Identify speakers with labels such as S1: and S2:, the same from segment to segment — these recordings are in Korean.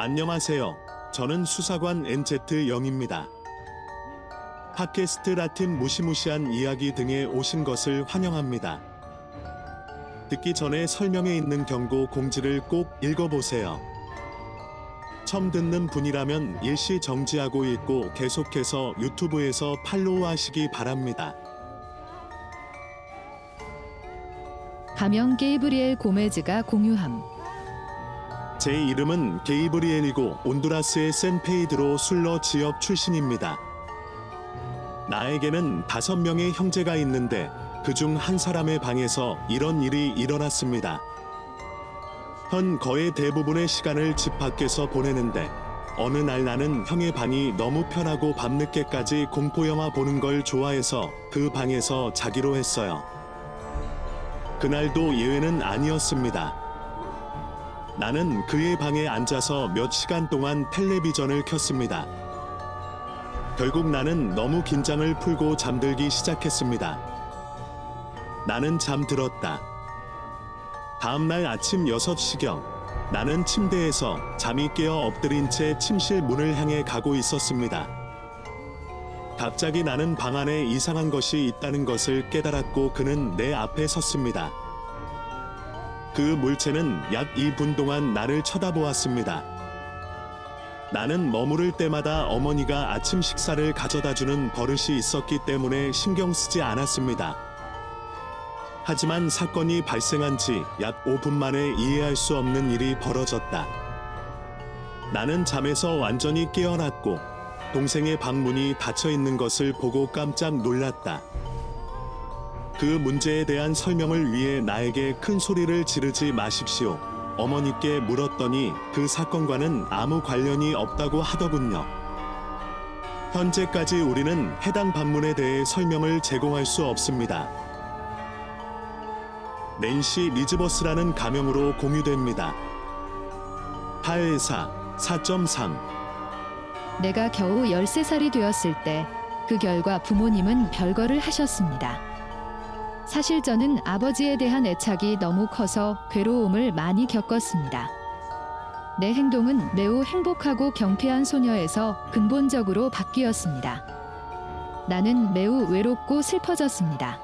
S1: 안녕하세요. 저는 수사관 NZ 영입니다. 팟캐스트 라틴 무시무시한 이야기 등에 오신 것을 환영합니다. 듣기 전에 설명에 있는 경고 공지를 꼭 읽어보세요. 처음 듣는 분이라면 일시 정지하고 있고 계속해서 유튜브에서 팔로우 하시기 바랍니다.
S2: 가명 게이브리엘 고메즈가 공유함.
S1: 제 이름은 게이브리엘이고 온두라스의 샌페이드로 술러 지역 출신입니다. 나에게는 다섯 명의 형제가 있는데 그 중 한 사람의 방에서 이런 일이 일어났습니다. 현 거의 대부분의 시간을 집 밖에서 보내는데 어느 날 나는 형의 방이 너무 편하고 밤늦게까지 공포영화 보는 걸 좋아해서 그 방에서 자기로 했어요. 그날도 예외는 아니었습니다. 나는 그의 방에 앉아서 몇 시간 동안 텔레비전을 켰습니다. 결국 나는 너무 긴장을 풀고 잠들기 시작했습니다. 나는 잠들었다. 다음 날 아침 6시경 나는 침대에서 잠이 깨어 엎드린 채 침실 문을 향해 가고 있었습니다. 갑자기 나는 방 안에 이상한 것이 있다는 것을 깨달았고 그는 내 앞에 섰습니다. 그 물체는 약 2분 동안 나를 쳐다보았습니다. 나는 머무를 때마다 어머니가 아침 식사를 가져다 주는 버릇이 있었기 때문에 신경 쓰지 않았습니다. 하지만 사건이 발생한 지 약 5분 만에 이해할 수 없는 일이 벌어졌다. 나는 잠에서 완전히 깨어났고 동생의 방문이 닫혀 있는 것을 보고 깜짝 놀랐다. 그 문제에 대한 설명을 위해 나에게 큰 소리를 지르지 마십시오. 어머니께 물었더니 그 사건과는 아무 관련이 없다고 하더군요. 현재까지 우리는 해당 반문에 대해 설명을 제공할 수 없습니다. 낸시 리즈버스라는 가명으로 공유됩니다. 814 4.3
S2: 내가 겨우 13살이 되었을 때 그 결과 부모님은 별거를 하셨습니다. 사실 저는 아버지에 대한 애착이 너무 커서 괴로움을 많이 겪었습니다. 내 행동은 매우 행복하고 경쾌한 소녀에서 근본적으로 바뀌었습니다. 나는 매우 외롭고 슬퍼졌습니다.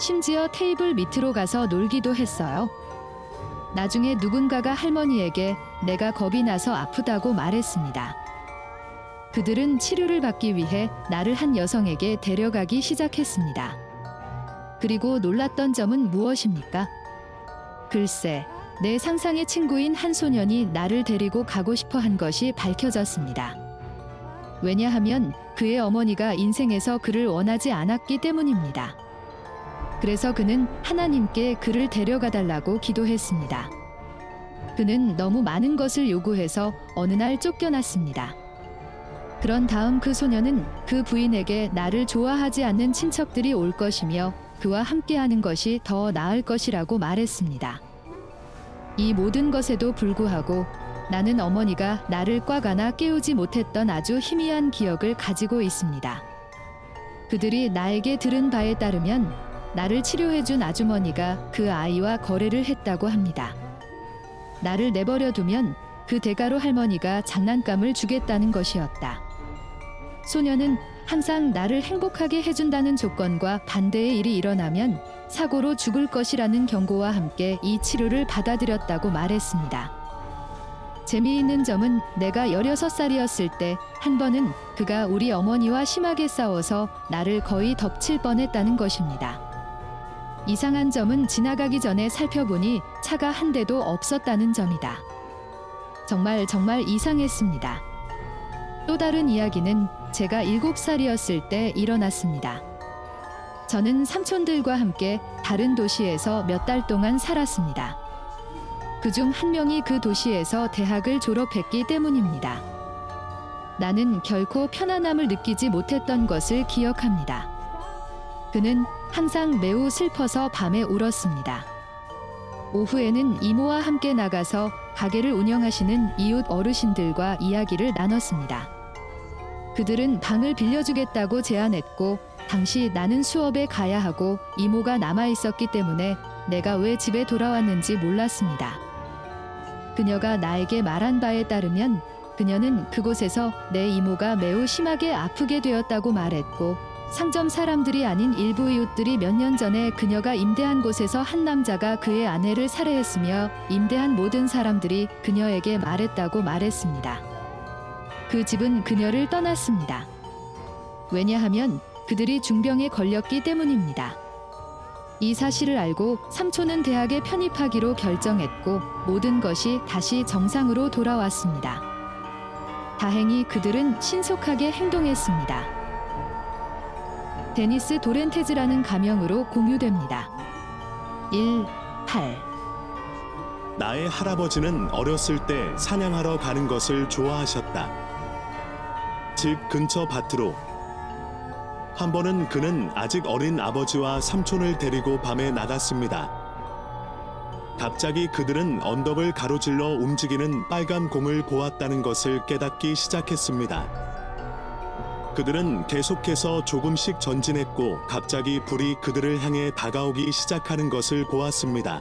S2: 심지어 테이블 밑으로 가서 놀기도 했어요. 나중에 누군가가 할머니에게 내가 겁이 나서 아프다고 말했습니다. 그들은 치료를 받기 위해 나를 한 여성에게 데려가기 시작했습니다. 그리고 놀랐던 점은 무엇입니까? 글쎄, 내 상상의 친구인 한 소년이 나를 데리고 가고 싶어 한 것이 밝혀졌습니다. 왜냐하면 그의 어머니가 인생에서 그를 원하지 않았기 때문입니다. 그래서 그는 하나님께 그를 데려가 달라고 기도했습니다. 그는 너무 많은 것을 요구해서 어느 날 쫓겨났습니다. 그런 다음 그 소녀는 그 부인에게 나를 좋아하지 않는 친척들이 올 것이며 그와 함께하는 것이 더 나을 것이라고 말했습니다. 이 모든 것에도 불구하고 나는 어머니가 나를 꽉 안아 깨우지 못했던 아주 희미한 기억을 가지고 있습니다. 그들이 나에게 들은 바에 따르면 나를 치료해준 아주머니가 그 아이와 거래를 했다고 합니다. 나를 내버려 두면 그 대가로 할머니가 장난감을 주겠다는 것이었다. 소녀는 항상 나를 행복하게 해준다는 조건과 반대의 일이 일어나면 사고로 죽을 것이라는 경고와 함께 이 치료를 받아들였다고 말했습니다. 재미있는 점은 내가 16살이었을 때 한 번은 그가 우리 어머니와 심하게 싸워서 나를 거의 덮칠 뻔했다는 것입니다. 이상한 점은 지나가기 전에 살펴보니 차가 한 대도 없었다는 점이다. 정말 정말 이상했습니다. 또 다른 이야기는 제가 7살이었을 때 일어났습니다. 저는 삼촌들과 함께 다른 도시에서 몇 달 동안 살았습니다. 그중 한 명이 그 도시에서 대학을 졸업했기 때문입니다. 나는 결코 편안함을 느끼지 못했던 것을 기억합니다. 그는 항상 매우 슬퍼서 밤에 울었습니다. 오후에는 이모와 함께 나가서 가게를 운영하시는 이웃 어르신들과 이야기를 나눴습니다. 그들은 방을 빌려주겠다고 제안했고, 당시 나는 수업에 가야 하고 이모가 남아 있었기 때문에 내가 왜 집에 돌아왔는지 몰랐습니다. 그녀가 나에게 말한 바에 따르면 그녀는 그곳에서 내 이모가 매우 심하게 아프게 되었다고 말했고 상점 사람들이 아닌 일부 이웃들이 몇 년 전에 그녀가 임대한 곳에서 한 남자가 그의 아내를 살해했으며 임대한 모든 사람들이 그녀에게 말했다고 말했습니다. 그 집은 그녀를 떠났습니다. 왜냐하면 그들이 중병에 걸렸기 때문입니다. 이 사실을 알고 삼촌은 대학에 편입하기로 결정했고 모든 것이 다시 정상으로 돌아왔습니다. 다행히 그들은 신속하게 행동했습니다. 데니스 도렌테즈라는 가명으로 공유됩니다. 1, 8
S1: 나의 할아버지는 어렸을 때 사냥하러 가는 것을 좋아하셨다. 집 근처 밭으로. 한 번은 그는 아직 어린 아버지와 삼촌을 데리고 밤에 나갔습니다. 갑자기 그들은 언덕을 가로질러 움직이는 빨간 공을 보았다는 것을 깨닫기 시작했습니다. 그들은 계속해서 조금씩 전진했고 갑자기 불이 그들을 향해 다가오기 시작하는 것을 보았습니다.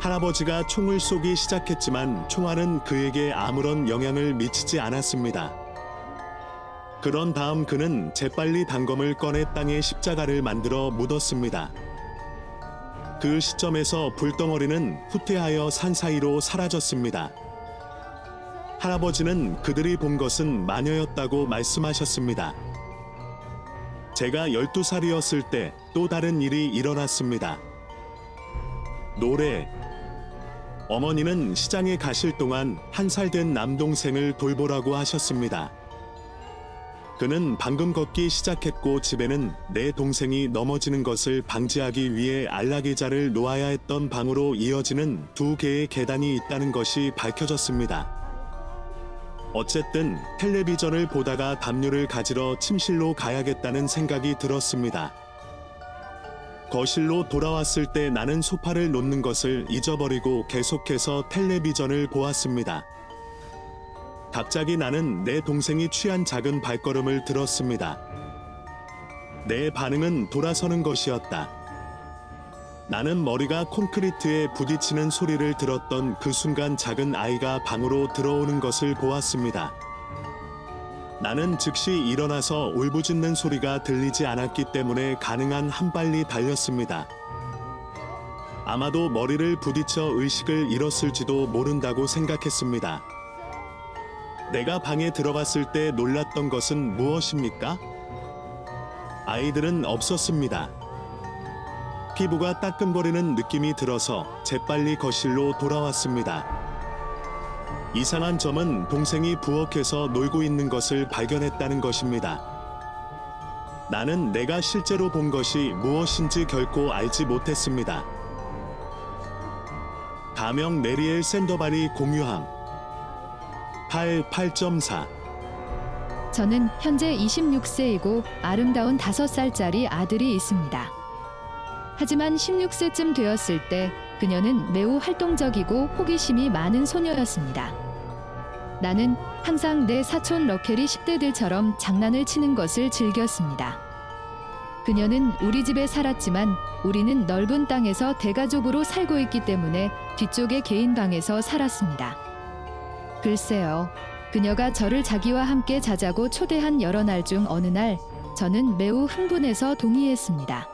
S1: 할아버지가 총을 쏘기 시작했지만 총알은 그에게 아무런 영향을 미치지 않았습니다. 그런 다음 그는 재빨리 단검을 꺼내 땅에 십자가를 만들어 묻었습니다. 그 시점에서 불덩어리는 후퇴하여 산 사이로 사라졌습니다. 할아버지는 그들이 본 것은 마녀였다고 말씀하셨습니다. 제가 12살이었을 때 또 다른 일이 일어났습니다. 노래. 어머니는 시장에 가실 동안 한 살 된 남동생을 돌보라고 하셨습니다. 그는 방금 걷기 시작했고 집에는 내 동생이 넘어지는 것을 방지하기 위해 안락의자를 놓아야 했던 방으로 이어지는 두 개의 계단이 있다는 것이 밝혀졌습니다. 어쨌든 텔레비전을 보다가 담요를 가지러 침실로 가야겠다는 생각이 들었습니다. 거실로 돌아왔을 때 나는 소파를 놓는 것을 잊어버리고 계속해서 텔레비전을 보았습니다. 갑자기 나는 내 동생이 취한 작은 발걸음을 들었습니다. 내 반응은 돌아서는 것이었다. 나는 머리가 콘크리트에 부딪히는 소리를 들었던 그 순간 작은 아이가 방으로 들어오는 것을 보았습니다. 나는 즉시 일어나서 울부짖는 소리가 들리지 않았기 때문에 가능한 한 발리 달렸습니다. 아마도 머리를 부딪혀 의식을 잃었을지도 모른다고 생각했습니다. 내가 방에 들어갔을 때 놀랐던 것은 무엇입니까? 아이들은 없었습니다. 피부가 따끔거리는 느낌이 들어서 재빨리 거실로 돌아왔습니다. 이상한 점은 동생이 부엌에서 놀고 있는 것을 발견했다는 것입니다. 나는 내가 실제로 본 것이 무엇인지 결코 알지 못했습니다. 가명 메리엘 샌더발이 공유함 8 8.4
S2: 저는 현재 26세이고 아름다운 5살짜리 아들이 있습니다. 하지만 16세쯤 되었을 때 그녀는 매우 활동적이고 호기심이 많은 소녀였습니다. 나는 항상 내 사촌 러켈이 10대들처럼 장난을 치는 것을 즐겼습니다. 그녀는 우리 집에 살았지만 우리는 넓은 땅에서 대가족으로 살고 있기 때문에 뒤쪽의 개인 방에서 살았습니다. 글쎄요. 그녀가 저를 자기와 함께 자자고 초대한 여러 날 중 어느 날 저는 매우 흥분해서 동의했습니다.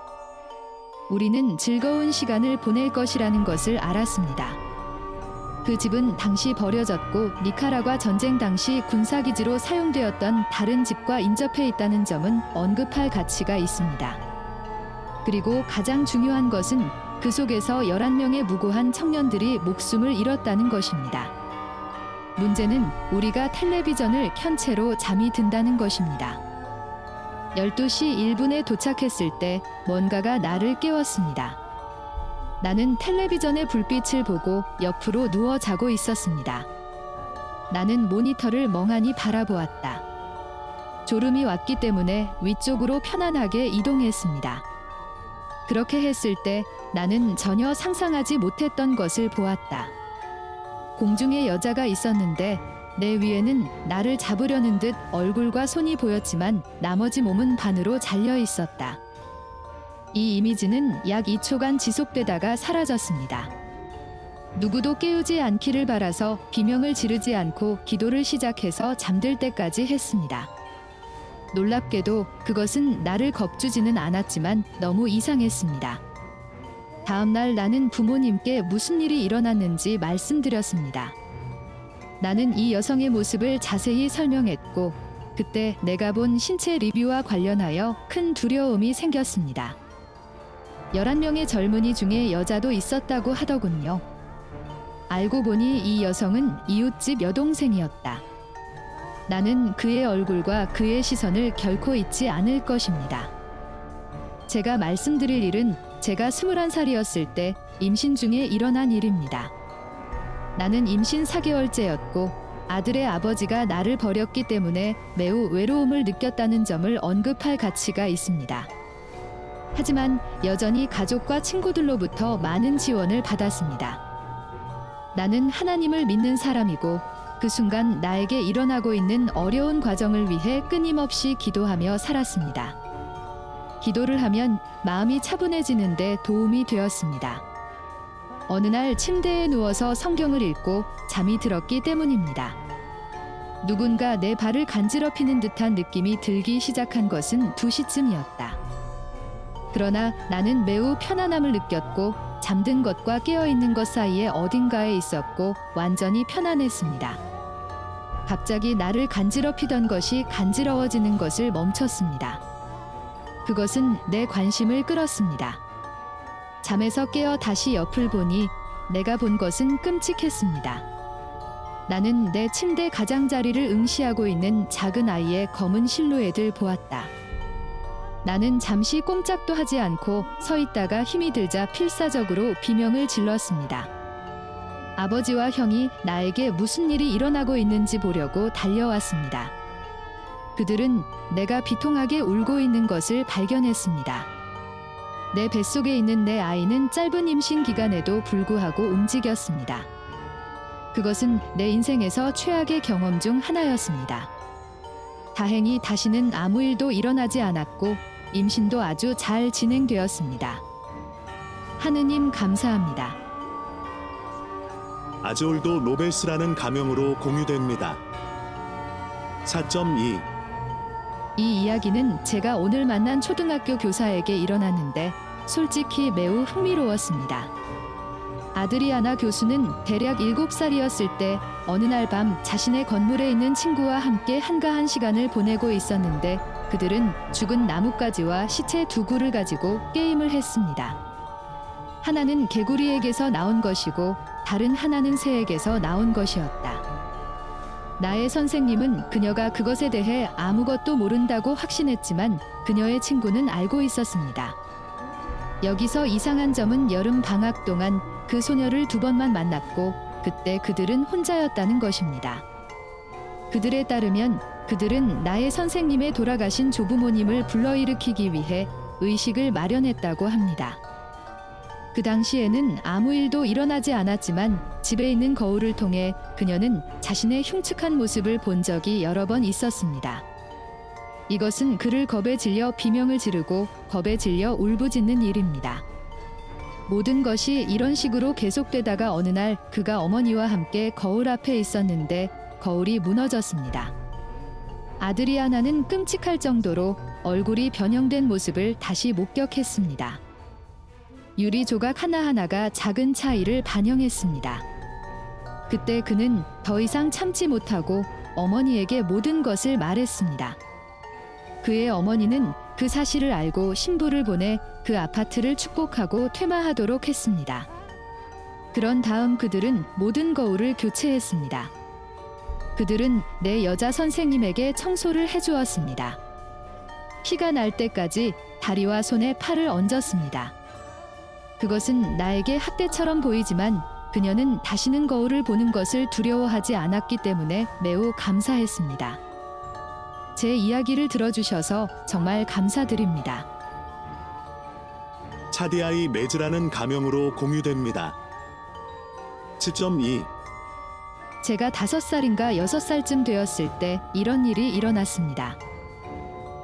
S2: 우리는 즐거운 시간을 보낼 것이라는 것을 알았습니다. 그 집은 당시 버려졌고 니카라과 전쟁 당시 군사기지로 사용되었던 다른 집과 인접해 있다는 점은 언급할 가치가 있습니다. 그리고 가장 중요한 것은 그 속에서 11명의 무고한 청년들이 목숨을 잃었다는 것입니다. 문제는 우리가 텔레비전을 켠 채로 잠이 든다는 것입니다. 12시 1분에 도착했을 때 뭔가가 나를 깨웠습니다. 나는 텔레비전의 불빛을 보고 옆으로 누워 자고 있었습니다. 나는 모니터를 멍하니 바라보았다. 졸음이 왔기 때문에 위쪽으로 편안하게 이동했습니다. 그렇게 했을 때 나는 전혀 상상하지 못했던 것을 보았다. 공중에 여자가 있었는데 내 위에는 나를 잡으려는 듯 얼굴과 손이 보였지만 나머지 몸은 반으로 잘려 있었다. 이 이미지는 약 2초간 지속되다가 사라졌습니다. 누구도 깨우지 않기를 바라서 비명을 지르지 않고 기도를 시작해서 잠들 때까지 했습니다. 놀랍게도 그것은 나를 겁주지는 않았지만 너무 이상했습니다. 다음 날 나는 부모님께 무슨 일이 일어났는지 말씀드렸습니다. 나는 이 여성의 모습을 자세히 설명했고 그때 내가 본 신체 리뷰와 관련하여 큰 두려움이 생겼습니다. 11명의 젊은이 중에 여자도 있었다고 하더군요. 알고 보니 이 여성은 이웃집 여동생이었다. 나는 그의 얼굴과 그의 시선을 결코 잊지 않을 것입니다. 제가 말씀드릴 일은 제가 21살이었을 때 임신 중에 일어난 일입니다. 나는 임신 4개월째였고 아들의 아버지가 나를 버렸기 때문에 매우 외로움을 느꼈다는 점을 언급할 가치가 있습니다. 하지만 여전히 가족과 친구들로부터 많은 지원을 받았습니다. 나는 하나님을 믿는 사람이고 그 순간 나에게 일어나고 있는 어려운 과정을 위해 끊임없이 기도하며 살았습니다. 기도를 하면 마음이 차분해지는데 도움이 되었습니다. 어느 날 침대에 누워서 성경을 읽고 잠이 들었기 때문입니다. 누군가 내 발을 간지럽히는 듯한 느낌이 들기 시작한 것은 2시쯤이었다. 그러나 나는 매우 편안함을 느꼈고 잠든 것과 깨어 있는 것 사이에 어딘가에 있었고 완전히 편안했습니다. 갑자기 나를 간지럽히던 것이 간지러워지는 것을 멈췄습니다. 그것은 내 관심을 끌었습니다. 잠에서 깨어 다시 옆을 보니 내가 본 것은 끔찍했습니다. 나는 내 침대 가장자리를 응시하고 있는 작은 아이의 검은 실루엣을 보았다. 나는 잠시 꼼짝도 하지 않고 서 있다가 힘이 들자 필사적으로 비명을 질렀습니다. 아버지와 형이 나에게 무슨 일이 일어나고 있는지 보려고 달려왔습니다. 그들은 내가 비통하게 울고 있는 것을 발견했습니다. 내 뱃속에 있는 내 아이는 짧은 임신 기간에도 불구하고 움직였습니다. 그것은 내 인생에서 최악의 경험 중 하나였습니다. 다행히 다시는 아무 일도 일어나지 않았고 임신도 아주 잘 진행되었습니다. 하느님 감사합니다.
S1: 아즈올도 로벨스라는 가명으로 공유됩니다. 4.2
S2: 이 이야기는 제가 오늘 만난 초등학교 교사에게 일어났는데 솔직히 매우 흥미로웠습니다. 아드리아나 교수는 대략 7살이었을 때 어느 날 밤 자신의 건물에 있는 친구와 함께 한가한 시간을 보내고 있었는데 그들은 죽은 나뭇가지와 시체 두 구를 가지고 게임을 했습니다. 하나는 개구리에게서 나온 것이고 다른 하나는 새에게서 나온 것이었다. 나의 선생님은 그녀가 그것에 대해 아무것도 모른다고 확신했지만 그녀의 친구는 알고 있었습니다. 여기서 이상한 점은 여름 방학 동안 그 소녀를 두 번만 만났고 그때 그들은 혼자였다는 것입니다. 그들에 따르면 그들은 나의 선생님의 돌아가신 조부모님을 불러일으키기 위해 의식을 마련했다고 합니다. 그 당시에는 아무 일도 일어나지 않았지만 집에 있는 거울을 통해 그녀는 자신의 흉측한 모습을 본 적이 여러 번 있었습니다. 이것은 그를 겁에 질려 비명을 지르고 겁에 질려 울부짖는 일입니다. 모든 것이 이런 식으로 계속되다가 어느 날 그가 어머니와 함께 거울 앞에 있었는데 거울이 무너졌습니다. 아드리아나는 끔찍할 정도로 얼굴이 변형된 모습을 다시 목격했습니다. 유리 조각 하나하나가 작은 차이를 반영했습니다. 그때 그는 더 이상 참지 못하고 어머니에게 모든 것을 말했습니다. 그의 어머니는 그 사실을 알고 신부를 보내 그 아파트를 축복하고 퇴마하도록 했습니다. 그런 다음 그들은 모든 거울을 교체했습니다. 그들은 내 여자 선생님에게 청소를 해주었습니다. 피가 날 때까지 다리와 손에 팔을 얹었습니다. 그것은 나에게 학대처럼 보이지만 그녀는 다시는 거울을 보는 것을 두려워하지 않았기 때문에 매우 감사했습니다. 제 이야기를 들어주셔서 정말 감사드립니다.
S1: 차디아이 메즈라는 가명으로 공유됩니다. 7.2
S2: 제가 다섯 살인가 여섯 살쯤 되었을 때 이런 일이 일어났습니다.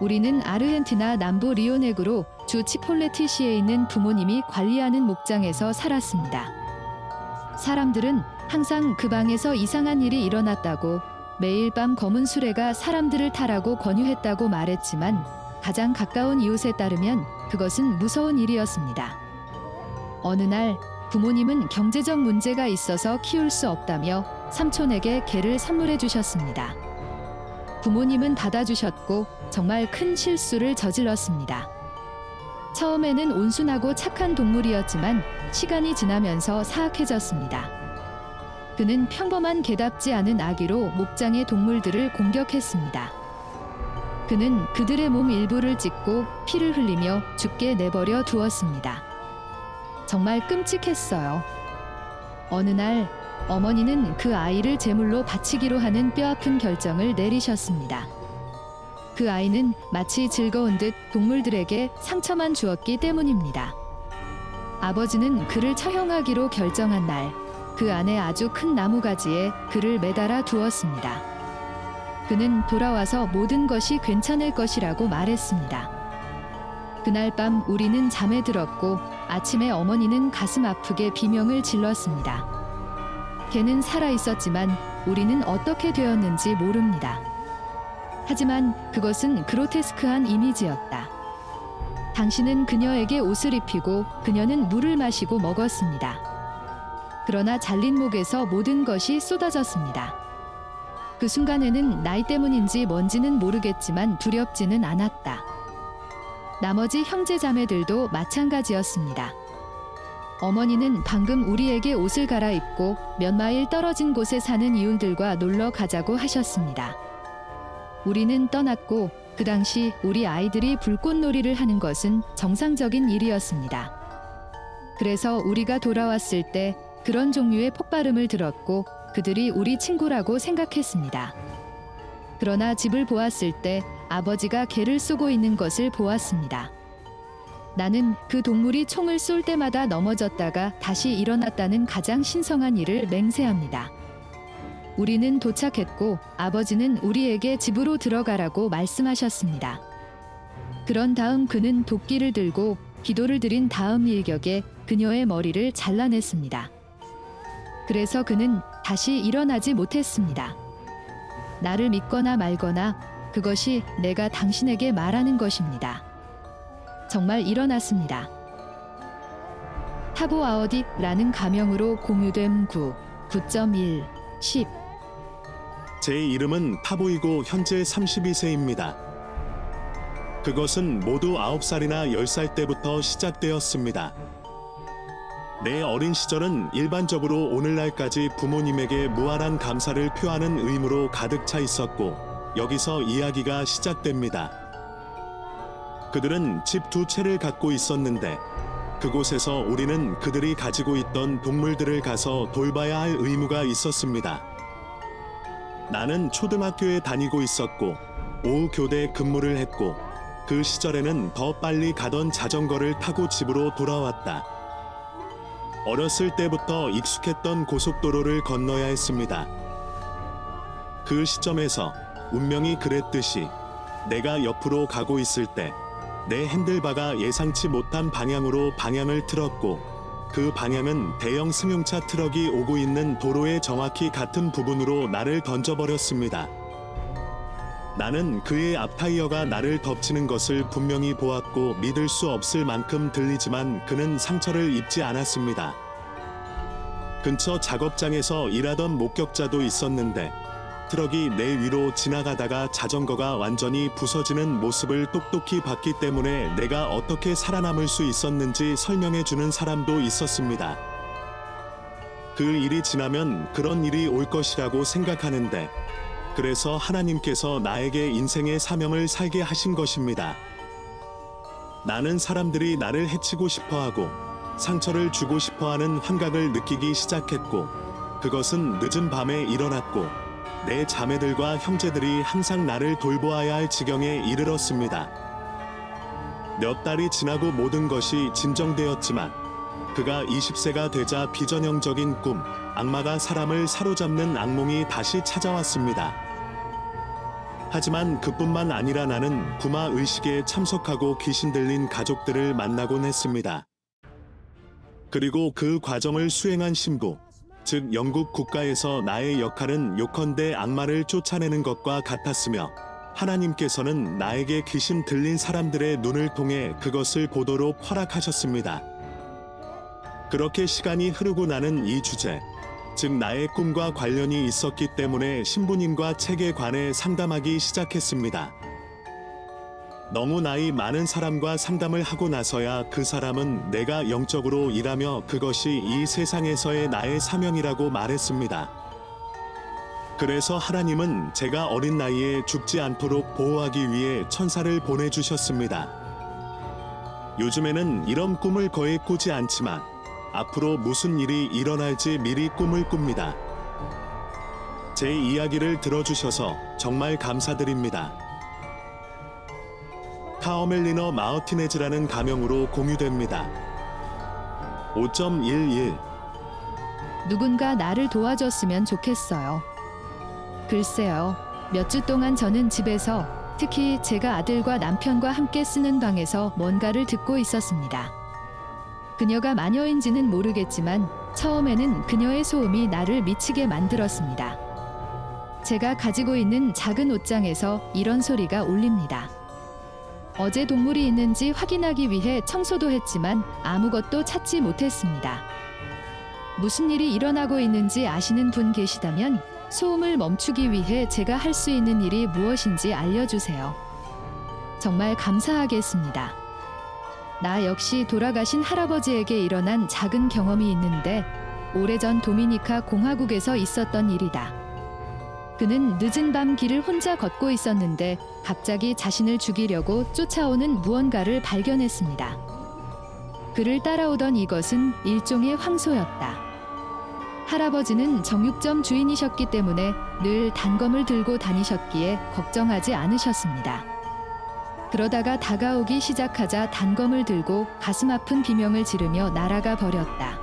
S2: 우리는 아르헨티나 남부 리오네그로 주 치폴레티시에 있는 부모님이 관리하는 목장에서 살았습니다. 사람들은 항상 그 방에서 이상한 일이 일어났다고 매일 밤 검은 수레가 사람들을 타라고 권유했다고 말했지만 가장 가까운 이웃에 따르면 그것은 무서운 일이었습니다. 어느 날 부모님은 경제적 문제가 있어서 키울 수 없다며 삼촌에게 개를 선물해 주셨습니다. 부모님은 받아주셨고 정말 큰 실수를 저질렀습니다. 처음에는 온순하고 착한 동물이었지만 시간이 지나면서 사악해졌습니다. 그는 평범한 개답지 않은 아기로 목장의 동물들을 공격했습니다. 그는 그들의 몸 일부를 찢고 피를 흘리며 죽게 내버려 두었습니다. 정말 끔찍했어요. 어느 날 어머니는 그 아이를 제물로 바치기로 하는 뼈아픈 결정을 내리셨습니다. 그 아이는 마치 즐거운 듯 동물들에게 상처만 주었기 때문입니다. 아버지는 그를 처형하기로 결정한 날, 그 안에 아주 큰 나무가지에 그를 매달아 두었습니다. 그는 돌아와서 모든 것이 괜찮을 것이라고 말했습니다. 그날 밤 우리는 잠에 들었고 아침에 어머니는 가슴 아프게 비명을 질렀습니다. 걔는 살아 있었지만 우리는 어떻게 되었는지 모릅니다. 하지만 그것은 그로테스크한 이미지였다. 당신은 그녀에게 옷을 입히고 그녀는 물을 마시고 먹었습니다. 그러나 잘린 목에서 모든 것이 쏟아졌습니다. 그 순간에는 나이 때문인지 뭔지는 모르겠지만 두렵지는 않았다. 나머지 형제 자매들도 마찬가지였습니다. 어머니는 방금 우리에게 옷을 갈아입고 몇 마일 떨어진 곳에 사는 이웃들과 놀러 가자고 하셨습니다. 우리는 떠났고 그 당시 우리 아이들이 불꽃놀이를 하는 것은 정상적인 일이었습니다. 그래서 우리가 돌아왔을 때 그런 종류의 폭발음을 들었고 그들이 우리 친구라고 생각했습니다. 그러나 집을 보았을 때 아버지가 개를 쏘고 있는 것을 보았습니다. 나는 그 동물이 총을 쏠 때마다 넘어졌다가 다시 일어났다는 가장 신성한 일을 맹세합니다. 우리는 도착했고 아버지는 우리에게 집으로 들어가라고 말씀하셨습니다. 그런 다음 그는 도끼를 들고 기도를 드린 다음 일격에 그녀의 머리를 잘라냈습니다. 그래서 그는 다시 일어나지 못했습니다. 나를 믿거나 말거나 그것이 내가 당신에게 말하는 것입니다. 정말 일어났습니다. 타보 아워디라는 가명으로 공유됨 9, 9.1, 10.
S1: 제 이름은 타보이고 현재 32세입니다. 그것은 모두 9살이나 10살 때부터 시작되었습니다. 내 어린 시절은 일반적으로 오늘날까지 부모님에게 무한한 감사를 표하는 의무로 가득 차 있었고 여기서 이야기가 시작됩니다. 그들은 집 두 채를 갖고 있었는데 그곳에서 우리는 그들이 가지고 있던 동물들을 가서 돌봐야 할 의무가 있었습니다. 나는 초등학교에 다니고 있었고 오후 교대 근무를 했고 그 시절에는 더 빨리 가던 자전거를 타고 집으로 돌아왔다. 어렸을 때부터 익숙했던 고속도로를 건너야 했습니다. 그 시점에서 운명이 그랬듯이 내가 옆으로 가고 있을 때 내 핸들바가 예상치 못한 방향으로 방향을 틀었고 그 방향은 대형 승용차 트럭이 오고 있는 도로의 정확히 같은 부분으로 나를 던져버렸습니다. 나는 그의 앞 타이어가 나를 덮치는 것을 분명히 보았고 믿을 수 없을 만큼 들리지만 그는 상처를 입지 않았습니다. 근처 작업장에서 일하던 목격자도 있었는데 트럭이 내 위로 지나가다가 자전거가 완전히 부서지는 모습을 똑똑히 봤기 때문에 내가 어떻게 살아남을 수 있었는지 설명해 주는 사람도 있었습니다. 그 일이 지나면 그런 일이 올 것이라고 생각하는데 그래서 하나님께서 나에게 인생의 사명을 살게 하신 것입니다. 나는 사람들이 나를 해치고 싶어 하고 상처를 주고 싶어 하는 환각을 느끼기 시작했고 그것은 늦은 밤에 일어났고 내 자매들과 형제들이 항상 나를 돌보아야 할 지경에 이르렀습니다. 몇 달이 지나고 모든 것이 진정되었지만 그가 20세가 되자 비전형적인 꿈, 악마가 사람을 사로잡는 악몽이 다시 찾아왔습니다. 하지만 그뿐만 아니라 나는 구마 의식에 참석하고 귀신 들린 가족들을 만나곤 했습니다. 그리고 그 과정을 수행한 신부, 즉 영국 국가에서 나의 역할은 요컨대 악마를 쫓아내는 것과 같았으며 하나님께서는 나에게 귀신 들린 사람들의 눈을 통해 그것을 보도록 허락하셨습니다. 그렇게 시간이 흐르고 나는 이 주제, 즉 나의 꿈과 관련이 있었기 때문에 신부님과 책에 관해 상담하기 시작했습니다. 너무 나이 많은 사람과 상담을 하고 나서야 그 사람은 내가 영적으로 일하며 그것이 이 세상에서의 나의 사명이라고 말했습니다. 그래서 하나님은 제가 어린 나이에 죽지 않도록 보호하기 위해 천사를 보내주셨습니다. 요즘에는 이런 꿈을 거의 꾸지 않지만 앞으로 무슨 일이 일어날지 미리 꿈을 꿉니다. 제 이야기를 들어주셔서 정말 감사드립니다. 카어멜리너 마우티네즈라는 가명으로 공유됩니다. 5.11
S2: 누군가 나를 도와줬으면 좋겠어요. 글쎄요. 몇 주 동안 저는 집에서 특히 제가 아들과 남편과 함께 쓰는 방에서 뭔가를 듣고 있었습니다. 그녀가 마녀인지는 모르겠지만 처음에는 그녀의 소음이 나를 미치게 만들었습니다. 제가 가지고 있는 작은 옷장에서 이런 소리가 울립니다. 어제 동물이 있는지 확인하기 위해 청소도 했지만 아무것도 찾지 못했습니다. 무슨 일이 일어나고 있는지 아시는 분 계시다면 소음을 멈추기 위해 제가 할 수 있는 일이 무엇인지 알려주세요. 정말 감사하겠습니다. 나 역시 돌아가신 할아버지에게 일어난 작은 경험이 있는데 오래전 도미니카 공화국에서 있었던 일이다. 그는 늦은 밤 길을 혼자 걷고 있었는데 갑자기 자신을 죽이려고 쫓아오는 무언가를 발견했습니다. 그를 따라오던 이것은 일종의 황소였다. 할아버지는 정육점 주인이셨기 때문에 늘 단검을 들고 다니셨기에 걱정하지 않으셨습니다. 그러다가 다가오기 시작하자 단검을 들고 가슴 아픈 비명을 지르며 날아가 버렸다.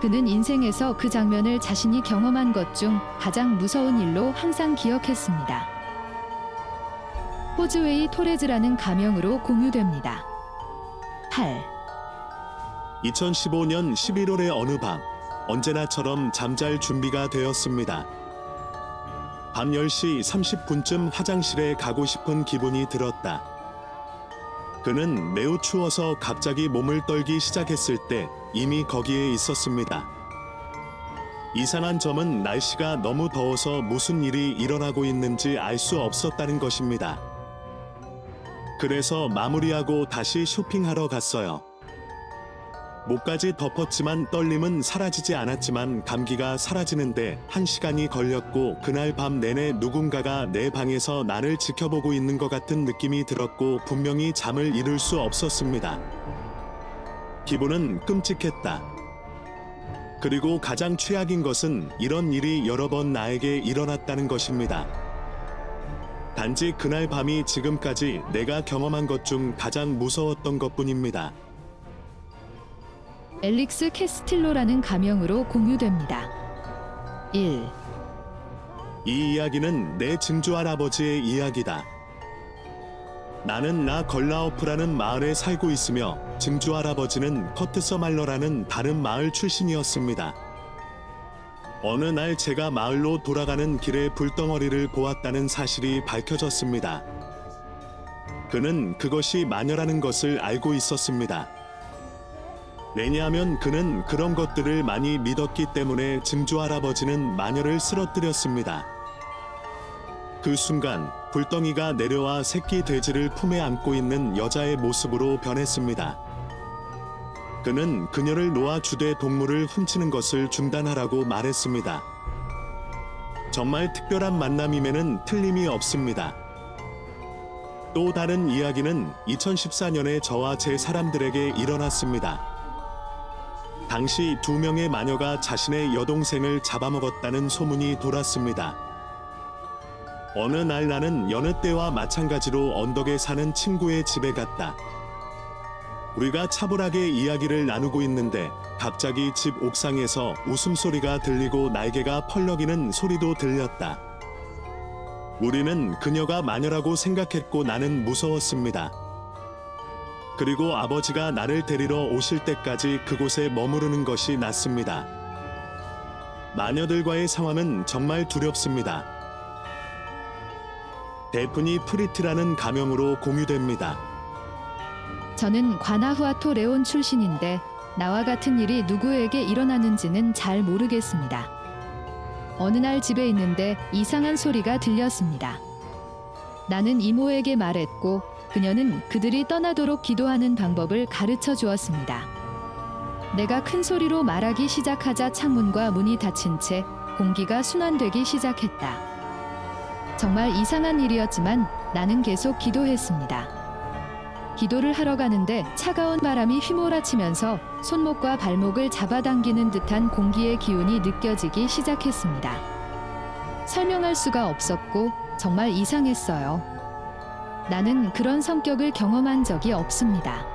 S2: 그는 인생에서 그 장면을 자신이 경험한 것 중 가장 무서운 일로 항상 기억했습니다. 호즈웨이 토레즈라는 가명으로 공유됩니다. 8.
S1: 2015년 11월의 어느 밤 언제나처럼 잠잘 준비가 되었습니다. 밤 10시 30분쯤 화장실에 가고 싶은 기분이 들었다. 그는 매우 추워서 갑자기 몸을 떨기 시작했을 때 이미 거기에 있었습니다. 이상한 점은 날씨가 너무 더워서 무슨 일이 일어나고 있는지 알 수 없었다는 것입니다. 그래서 마무리하고 다시 쇼핑하러 갔어요. 목까지 덮었지만 떨림은 사라지지 않았지만 감기가 사라지는데 한 시간이 걸렸고 그날 밤 내내 누군가가 내 방에서 나를 지켜보고 있는 것 같은 느낌이 들었고 분명히 잠을 이룰 수 없었습니다. 기분은 끔찍했다. 그리고 가장 최악인 것은 이런 일이 여러 번 나에게 일어났다는 것입니다. 단지 그날 밤이 지금까지 내가 경험한 것 중 가장 무서웠던 것 뿐입니다.
S2: 엘릭스 캐스틸로라는 가명으로 공유됩니다. 1.
S1: 이 이야기는 내 증조 할아버지의 이야기다. 나는 나 걸라오프라는 마을에 살고 있으며 증조 할아버지는 커트서말러라는 다른 마을 출신이었습니다. 어느 날 제가 마을로 돌아가는 길에 불덩어리를 보았다는 사실이 밝혀졌습니다. 그는 그것이 마녀라는 것을 알고 있었습니다. 왜냐하면 그는 그런 것들을 많이 믿었기 때문에 증조 할아버지는 마녀를 쓰러뜨렸습니다. 그 순간 불덩이가 내려와 새끼 돼지를 품에 안고 있는 여자의 모습으로 변했습니다. 그는 그녀를 놓아 주되 동물을 훔치는 것을 중단하라고 말했습니다. 정말 특별한 만남임에는 틀림이 없습니다. 또 다른 이야기는 2014년에 저와 제 사람들에게 일어났습니다. 당시 두 명의 마녀가 자신의 여동생을 잡아먹었다는 소문이 돌았습니다. 어느 날 나는 여느 때와 마찬가지로 언덕에 사는 친구의 집에 갔다. 우리가 차분하게 이야기를 나누고 있는데 갑자기 집 옥상에서 웃음소리가 들리고 날개가 펄럭이는 소리도 들렸다. 우리는 그녀가 마녀라고 생각했고 나는 무서웠습니다. 그리고 아버지가 나를 데리러 오실 때까지 그곳에 머무르는 것이 낫습니다. 마녀들과의 상황은 정말 두렵습니다. 데프니 프리트라는 가명으로 공유됩니다.
S2: 저는 과나후아토 레온 출신인데 나와 같은 일이 누구에게 일어나는지는 잘 모르겠습니다. 어느 날 집에 있는데 이상한 소리가 들렸습니다. 나는 이모에게 말했고 그녀는 그들이 떠나도록 기도하는 방법을 가르쳐 주었습니다. 내가 큰 소리로 말하기 시작하자 창문과 문이 닫힌 채 공기가 순환되기 시작했다. 정말 이상한 일이었지만 나는 계속 기도했습니다. 기도를 하러 가는데 차가운 바람이 휘몰아치면서 손목과 발목을 잡아당기는 듯한 공기의 기운이 느껴지기 시작했습니다. 설명할 수가 없었고 정말 이상했어요. 나는 그런 성격을 경험한 적이 없습니다.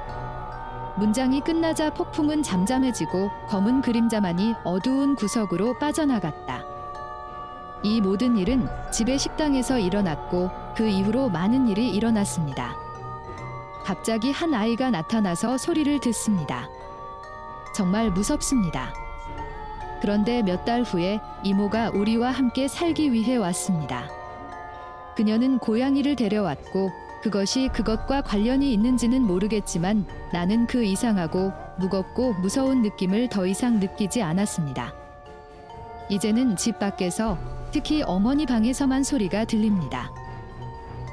S2: 문장이 끝나자 폭풍은 잠잠해지고 검은 그림자만이 어두운 구석으로 빠져나갔다. 이 모든 일은 집의 식당에서 일어났고 그 이후로 많은 일이 일어났습니다. 갑자기 한 아이가 나타나서 소리를 듣습니다. 정말 무섭습니다. 그런데 몇 달 후에 이모가 우리와 함께 살기 위해 왔습니다. 그녀는 고양이를 데려왔고 그것이 그것과 관련이 있는지는 모르겠지만 나는 그 이상하고 무겁고 무서운 느낌을 더 이상 느끼지 않았습니다. 이제는 집 밖에서 특히 어머니 방에서만 소리가 들립니다.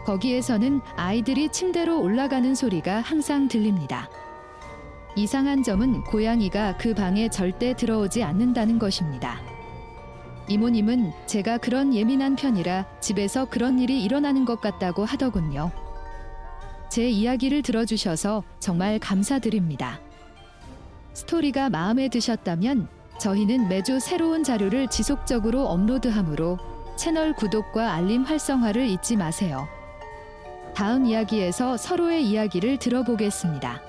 S2: 거기에서는 아이들이 침대로 올라가는 소리가 항상 들립니다. 이상한 점은 고양이가 그 방에 절대 들어오지 않는다는 것입니다. 이모님은 제가 그런 예민한 편이라 집에서 그런 일이 일어나는 것 같다고 하더군요. 제 이야기를 들어주셔서 정말 감사드립니다. 스토리가 마음에 드셨다면 저희는 매주 새로운 자료를 지속적으로 업로드하므로 채널 구독과 알림 활성화를 잊지 마세요. 다음 이야기에서 서로의 이야기를 들어보겠습니다.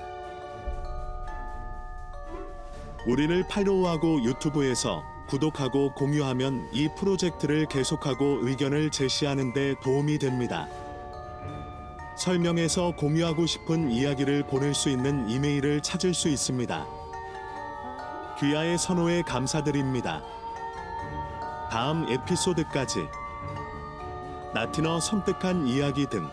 S1: 우리를 팔로우하고 유튜브에서 구독하고 공유하면 이 프로젝트를 계속하고 의견을 제시하는 데 도움이 됩니다. 설명에서 공유하고 싶은 이야기를 보낼 수 있는 이메일을 찾을 수 있습니다. 귀하의 선호에 감사드립니다. 다음 에피소드까지 나티너 섬뜩한 이야기 등